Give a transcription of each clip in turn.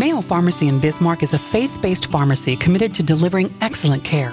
Mayo Pharmacy in Bismarck is a faith based pharmacy committed to delivering excellent care.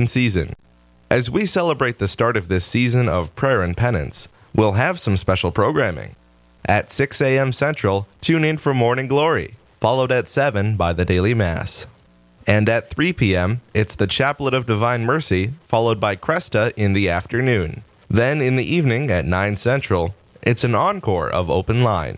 season. As we celebrate the start of this season of prayer and penance, we'll have some special programming. At 6 a.m. Central, tune in for Morning Glory, followed at 7 by the Daily Mass. And at 3 p.m., it's the Chaplet of Divine Mercy, followed by Kresta in the afternoon. Then in the evening at 9 Central, it's an encore of Open Line.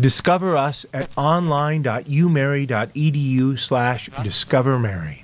Discover us at online.umary.edu slash discovermary.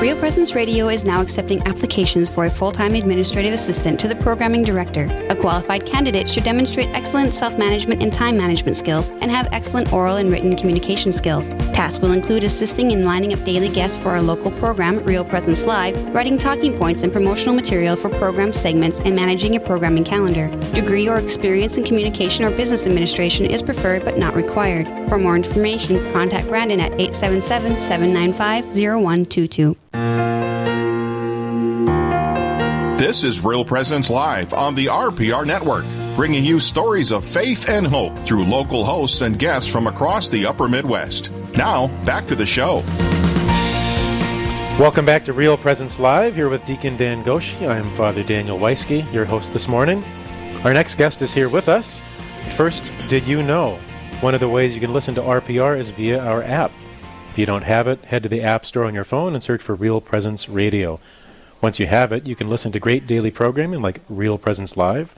Real Presence Radio is now accepting applications for a full time administrative assistant to the programming director. A qualified candidate should demonstrate excellent self management and time management skills and have excellent oral and written communication skills. Tasks will include assisting in lining up daily guests for our local program, Real Presence Live, writing talking points and promotional material for program segments, and managing a programming calendar. Degree or experience in communication or business administration is preferred but not required. For more information, contact Brandon at 877 795 0122. This is Real Presence Live on the RPR Network, bringing you stories of faith and hope through local hosts and guests from across the upper Midwest. Now, back to the show. Welcome back to Real Presence Live, here with Deacon Dan Goshi. I'm Father Daniel Weisky, your host this morning. Our next guest is here with us. First, did you know? One of the ways you can listen to RPR is via our app. If you don't have it, head to the App Store on your phone and search for Real Presence Radio. Once you have it, you can listen to great daily programming like Real Presence Live,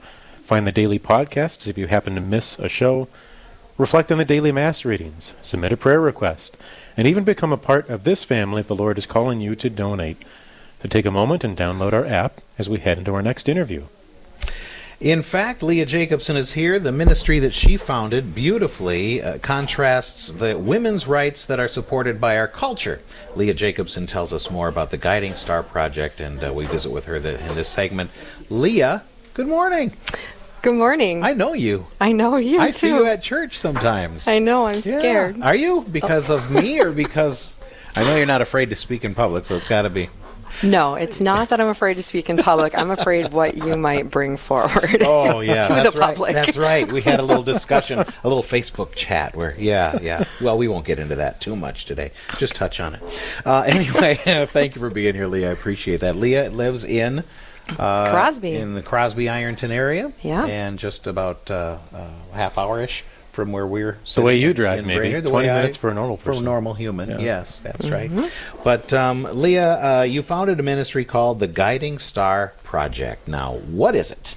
find the daily podcasts if you happen to miss a show, reflect on the daily Mass readings, submit a prayer request, and even become a part of this family if the Lord is calling you to donate. So take a moment and download our app as we head into our next interview. In fact, Leah Jacobson is here. The ministry that she founded beautifully uh, contrasts the women's rights that are supported by our culture. Leah Jacobson tells us more about the Guiding Star Project, and uh, we visit with her the, in this segment. Leah, good morning. Good morning. I know you. I know you. I too. see you at church sometimes. I know. I'm Yeah. scared. Are you because of me or because I know you're not afraid to speak in public, so it's got to be. No, it's not that I'm afraid to speak in public. I'm afraid what you might bring forward. Oh yeah, to that's the right. public. That's right. We had a little discussion, a little Facebook chat where, yeah, yeah. Well, we won't get into that too much today. Just touch on it. Uh, anyway, thank you for being here, Leah. I appreciate that. Leah lives in uh, Crosby. in the Crosby Ironton area. Yeah. and just about uh, uh, half hour ish from where we're The way you drive, in maybe. Brainerd, the 20 way I- minutes for a normal for a normal human. Yeah. Yes, that's Mm-hmm. right. But um, Leah, uh, you founded a ministry called the Guiding Star Project. Now, what is it?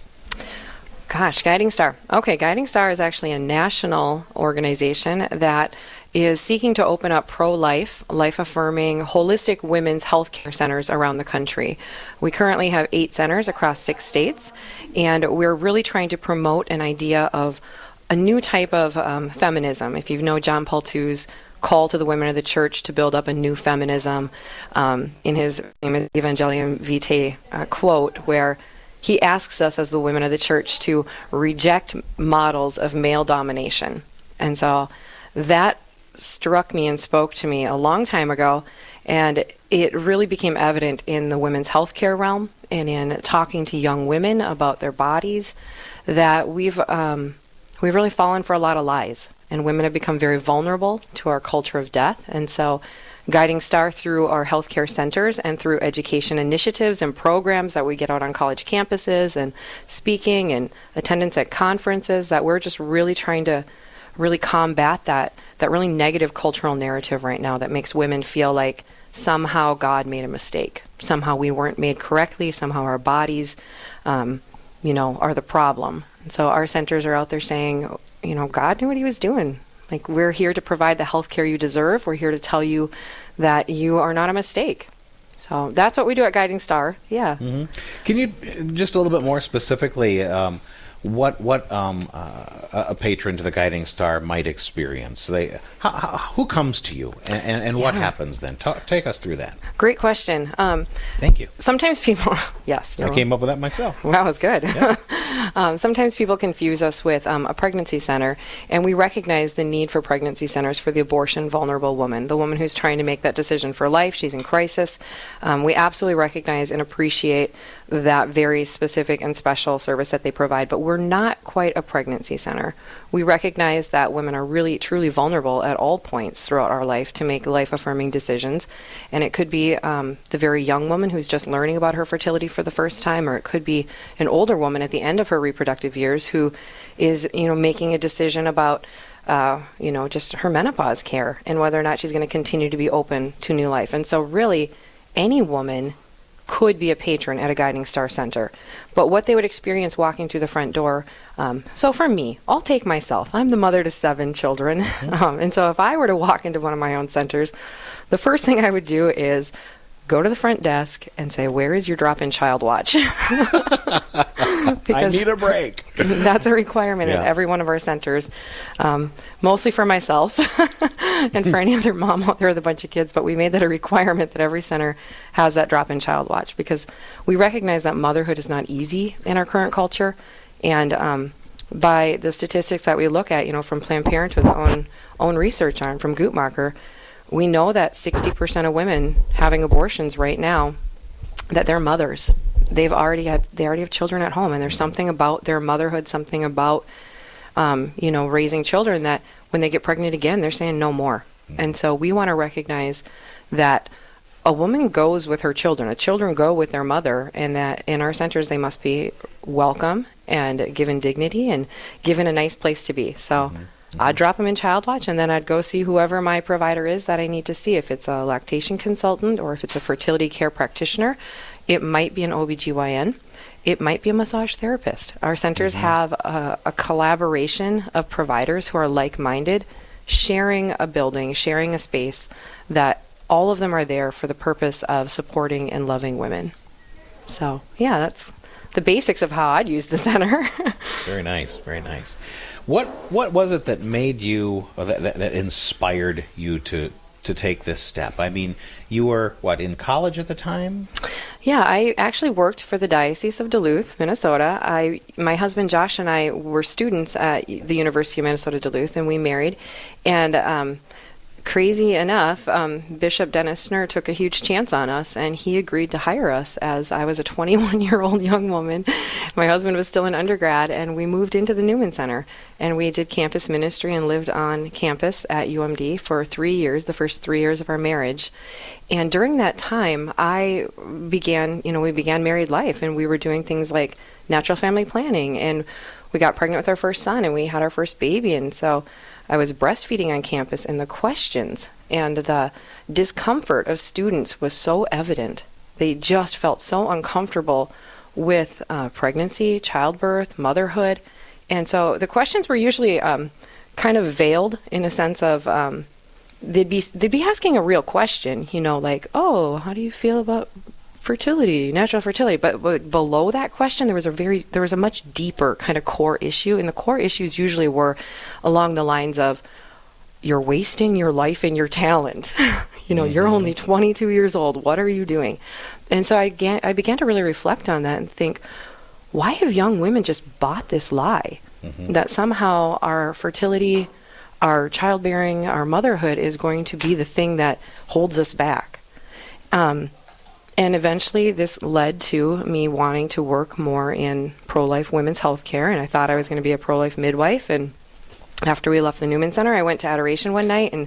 Gosh, Guiding Star. Okay, Guiding Star is actually a national organization that is seeking to open up pro life, life affirming, holistic women's health care centers around the country. We currently have eight centers across six states, and we're really trying to promote an idea of a new type of um, feminism. If you know John Paul II's call to the women of the church to build up a new feminism um, in his famous Evangelium Vitae uh, quote, where he asks us as the women of the church to reject models of male domination. And so that struck me and spoke to me a long time ago. And it really became evident in the women's healthcare realm and in talking to young women about their bodies that we've um, we've really fallen for a lot of lies, and women have become very vulnerable to our culture of death. And so, Guiding Star through our healthcare centers and through education initiatives and programs that we get out on college campuses and speaking and attendance at conferences that we're just really trying to really combat that that really negative cultural narrative right now that makes women feel like somehow God made a mistake. Somehow we weren't made correctly. Somehow our bodies, um, you know, are the problem. So our centers are out there saying, you know, God knew what He was doing. Like we're here to provide the health care you deserve. We're here to tell you that you are not a mistake. So that's what we do at Guiding Star. Yeah. Mm-hmm. Can you just a little bit more specifically? Um, what what um, uh, a patron to the Guiding Star might experience. They how, how, who comes to you and, and, and yeah. what happens then? Ta- take us through that. Great question. Um, Thank you. Sometimes people, yes, I came up with that myself. That was good. Yeah. um, sometimes people confuse us with um, a pregnancy center, and we recognize the need for pregnancy centers for the abortion vulnerable woman, the woman who's trying to make that decision for life. She's in crisis. Um, we absolutely recognize and appreciate that very specific and special service that they provide, but we're not quite a pregnancy center. We recognize that women are really, truly vulnerable at all points throughout our life to make life affirming decisions. And it could be um, the very young woman who's just learning about her fertility for the first time, or it could be an older woman at the end of her reproductive years who is, you know, making a decision about. Uh, you know, just her menopause care and whether or not she's going to continue to be open to new life. And so, really, any woman could be a patron at a Guiding Star Center. But what they would experience walking through the front door. Um, so for me, I'll take myself. I'm the mother to seven children. Mm-hmm. Um, and so if I were to walk into one of my own centers, the first thing I would do is go to the front desk and say, "Where is your drop-in child watch?" I need a break. that's a requirement yeah. at every one of our centers, um, mostly for myself and for any other mom out there with a bunch of kids. But we made that a requirement that every center has that drop-in child watch because we recognize that motherhood is not easy in our current culture, and um, by the statistics that we look at, you know, from Planned Parenthood's own own research on from Guttmacher we know that 60% of women having abortions right now that they're mothers they've already have they already have children at home and there's something about their motherhood something about um, you know raising children that when they get pregnant again they're saying no more and so we want to recognize that a woman goes with her children a children go with their mother and that in our centers they must be welcome and given dignity and given a nice place to be so mm-hmm. I'd drop them in Child Watch and then I'd go see whoever my provider is that I need to see. If it's a lactation consultant or if it's a fertility care practitioner, it might be an OBGYN. It might be a massage therapist. Our centers mm-hmm. have a, a collaboration of providers who are like minded, sharing a building, sharing a space that all of them are there for the purpose of supporting and loving women. So, yeah, that's the basics of how I'd use the center. very nice, very nice. What what was it that made you that, that, that inspired you to to take this step? I mean, you were what in college at the time? Yeah, I actually worked for the Diocese of Duluth, Minnesota. I my husband Josh and I were students at the University of Minnesota Duluth, and we married. And um, crazy enough, um, Bishop Dennis Schnurr took a huge chance on us, and he agreed to hire us as I was a 21 year old young woman. My husband was still an undergrad, and we moved into the Newman Center. And we did campus ministry and lived on campus at UMD for three years, the first three years of our marriage. And during that time, I began, you know, we began married life, and we were doing things like natural family planning, and we got pregnant with our first son, and we had our first baby. And so, I was breastfeeding on campus, and the questions and the discomfort of students was so evident. They just felt so uncomfortable with uh, pregnancy, childbirth, motherhood. And so the questions were usually um, kind of veiled in a sense of um, they'd be they'd be asking a real question, you know, like, "Oh, how do you feel about fertility, natural fertility?" But, but below that question, there was a very there was a much deeper kind of core issue, and the core issues usually were along the lines of you're wasting your life and your talent. you know, you're only 22 years old. What are you doing? And so I began, I began to really reflect on that and think, why have young women just bought this lie that somehow our fertility, our childbearing, our motherhood is going to be the thing that holds us back? Um, and eventually, this led to me wanting to work more in pro life women's health care. And I thought I was going to be a pro life midwife. And after we left the Newman Center, I went to adoration one night and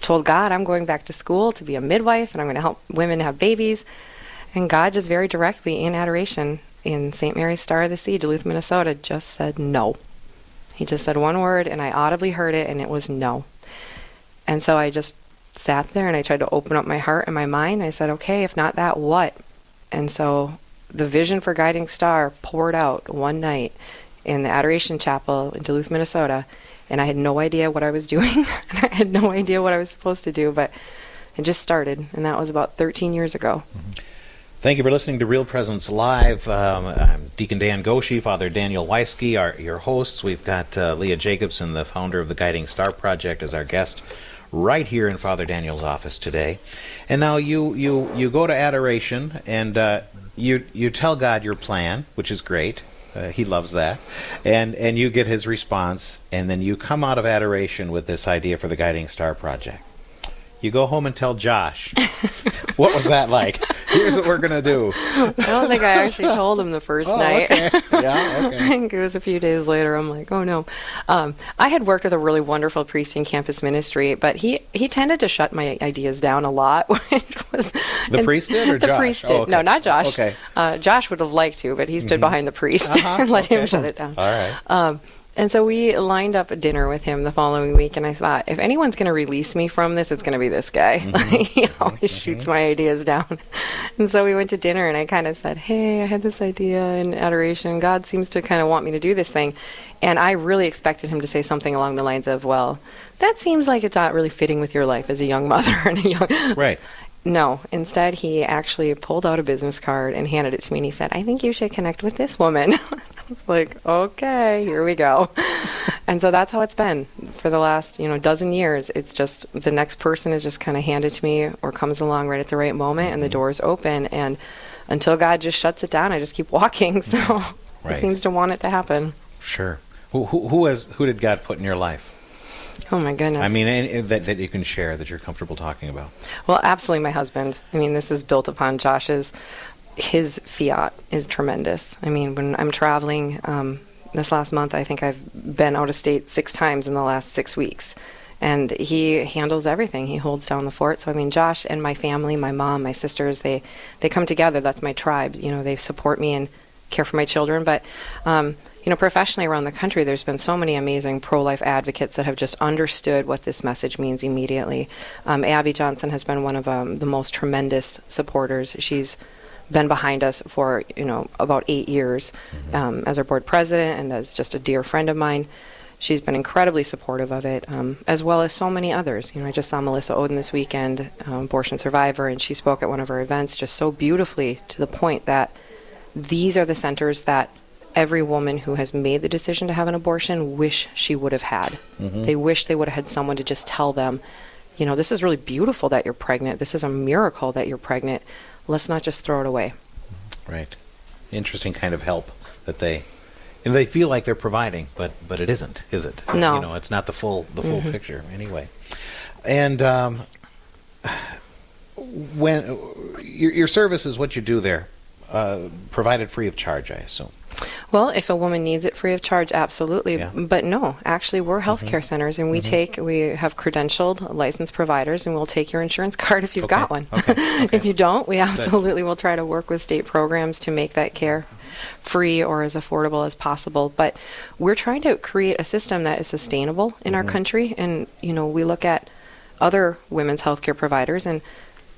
told God, I'm going back to school to be a midwife and I'm going to help women have babies. And God just very directly in adoration in St. Mary's Star of the Sea, Duluth, Minnesota, just said no. He just said one word and I audibly heard it and it was no. And so I just sat there and I tried to open up my heart and my mind. I said, okay, if not that, what? And so the vision for Guiding Star poured out one night in the Adoration Chapel in Duluth, Minnesota. And I had no idea what I was doing. I had no idea what I was supposed to do, but it just started. And that was about 13 years ago. Thank you for listening to Real Presence Live. Um, I'm Deacon Dan Goshi, Father Daniel Weisky, our your hosts. We've got uh, Leah Jacobson, the founder of the Guiding Star Project, as our guest right here in Father Daniel's office today. And now you you you go to adoration and uh, you you tell God your plan, which is great. Uh, he loves that, and and you get his response, and then you come out of adoration with this idea for the Guiding Star Project. You go home and tell Josh. what was that like? Here's what we're gonna do. I don't think I actually told him the first Oh, night. okay. Yeah, okay. I think it was a few days later. I'm like, oh no. Um, I had worked with a really wonderful priest in campus ministry, but he he tended to shut my ideas down a lot, which was The priest did or the Josh? priest did. Oh, okay. No, not Josh. Okay. Uh, Josh would have liked to, but he stood Mhm. behind the priest Uh-huh, and let him shut it down. All right. Um, and so we lined up a dinner with him the following week, and I thought, if anyone's going to release me from this, it's going to be this guy. Mm-hmm. he always shoots my ideas down. And so we went to dinner, and I kind of said, Hey, I had this idea in adoration. God seems to kind of want me to do this thing. And I really expected him to say something along the lines of, Well, that seems like it's not really fitting with your life as a young mother and a young. Right. No, instead, he actually pulled out a business card and handed it to me, and he said, I think you should connect with this woman. I was like, okay, here we go. And so that's how it's been for the last, you know, dozen years. It's just the next person is just kind of handed to me or comes along right at the right moment, and the mm-hmm. door's open. And until God just shuts it down, I just keep walking. So Right. he seems to want it to happen. Sure. Who who who has who did God put in your life? Oh my goodness. I mean, any, that that you can share that you're comfortable talking about. Well, absolutely, my husband. I mean, this is built upon Josh's. His fiat is tremendous. I mean, when I'm traveling, um, this last month, I think I've been out of state six times in the last six weeks. And he handles everything. He holds down the fort. So I mean, Josh and my family, my mom, my sisters, they they come together. That's my tribe. You know, they support me and care for my children. But um, you know, professionally around the country, there's been so many amazing pro-life advocates that have just understood what this message means immediately. Um, Abby Johnson has been one of um, the most tremendous supporters. She's been behind us for you know about eight years um, as our board president and as just a dear friend of mine. She's been incredibly supportive of it, um, as well as so many others. You know, I just saw Melissa Ohden this weekend, um, abortion survivor, and she spoke at one of our events just so beautifully to the point that these are the centers that every woman who has made the decision to have an abortion wish she would have had. Mhm. They wish they would have had someone to just tell them, you know, this is really beautiful that you're pregnant. This is a miracle that you're pregnant. Let's not just throw it away. Right. Interesting kind of help that they and they feel like they're providing, but but it isn't, is it? No. You know, it's not the full the full Mhm. picture anyway. And um, when your, your service is what you do there, uh, provided free of charge, I assume. Well, if a woman needs it free of charge, absolutely. Yeah. Mm-hmm. But no, actually, we're healthcare centers, and we take we have credentialed licensed providers, and we'll take your insurance card if you've Okay, got one. okay, if you don't, we absolutely will try to work with state programs to make that care free or as affordable as possible. But we're trying to create a system that is sustainable in our Mhm. country, and you know, we look at other women's healthcare providers, and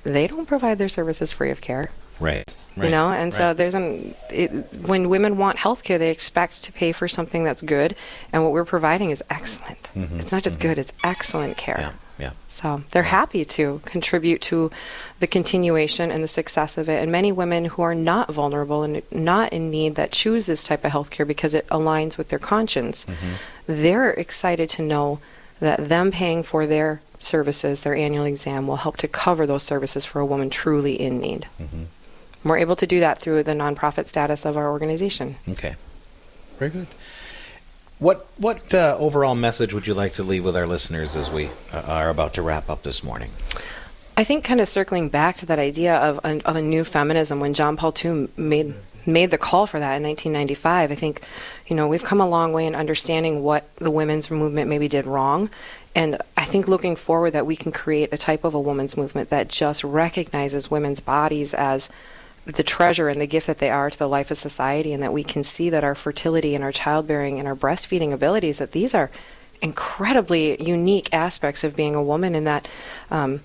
they don't provide their services free of care Right. you know and so there's an it, when women want health care they expect to pay for something that's good and what we're providing is excellent Mhm, it's not just mm-hmm. good it's excellent care Yeah. So they're happy to contribute to the continuation and the success of it. And many women who are not vulnerable and not in need that choose this type of healthcare because it aligns with their conscience, mm-hmm. they're excited to know that them paying for their services, their annual exam, will help to cover those services for a woman truly in need. Mm-hmm. We're able to do that through the nonprofit status of our organization. Okay. Very good. What what uh, overall message would you like to leave with our listeners as we uh, are about to wrap up this morning? I think kind of circling back to that idea of a, of a new feminism when John Paul II made made the call for that in 1995. I think, you know, we've come a long way in understanding what the women's movement maybe did wrong. And I think looking forward that we can create a type of a women's movement that just recognizes women's bodies as the treasure and the gift that they are to the life of society and that we can see that our fertility and our childbearing and our breastfeeding abilities that these are incredibly unique aspects of being a woman and that um,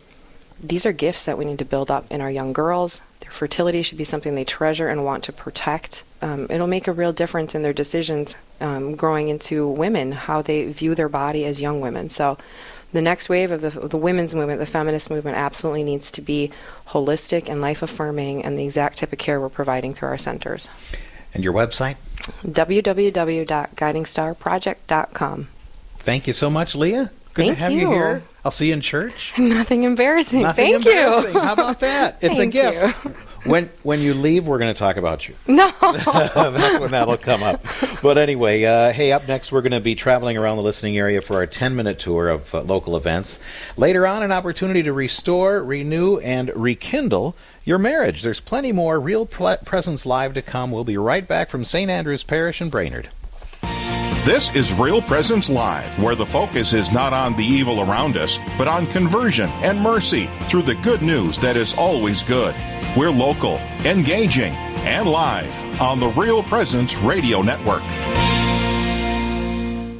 these are gifts that we need to build up in our young girls. Their fertility should be something they treasure and want to protect. Um, it'll make a real difference in their decisions um, growing into women, how they view their body as young women. So, the next wave of the, the women's movement, the feminist movement, absolutely needs to be holistic and life affirming and the exact type of care we're providing through our centers. And your website? www.guidingstarproject.com. Thank you so much, Leah. Good Thank to have you. you. here. I'll see you in church. Nothing embarrassing. Nothing Thank embarrassing. you. How about that? It's a gift. When when you leave, we're going to talk about you. No. That's when that'll come up. But anyway, uh, hey, up next, we're going to be traveling around the listening area for our 10 minute tour of uh, local events. Later on, an opportunity to restore, renew, and rekindle your marriage. There's plenty more Real Ple- Presence Live to come. We'll be right back from St. Andrew's Parish in Brainerd. This is Real Presence Live, where the focus is not on the evil around us, but on conversion and mercy through the good news that is always good. We're local, engaging, and live on the Real Presence Radio Network.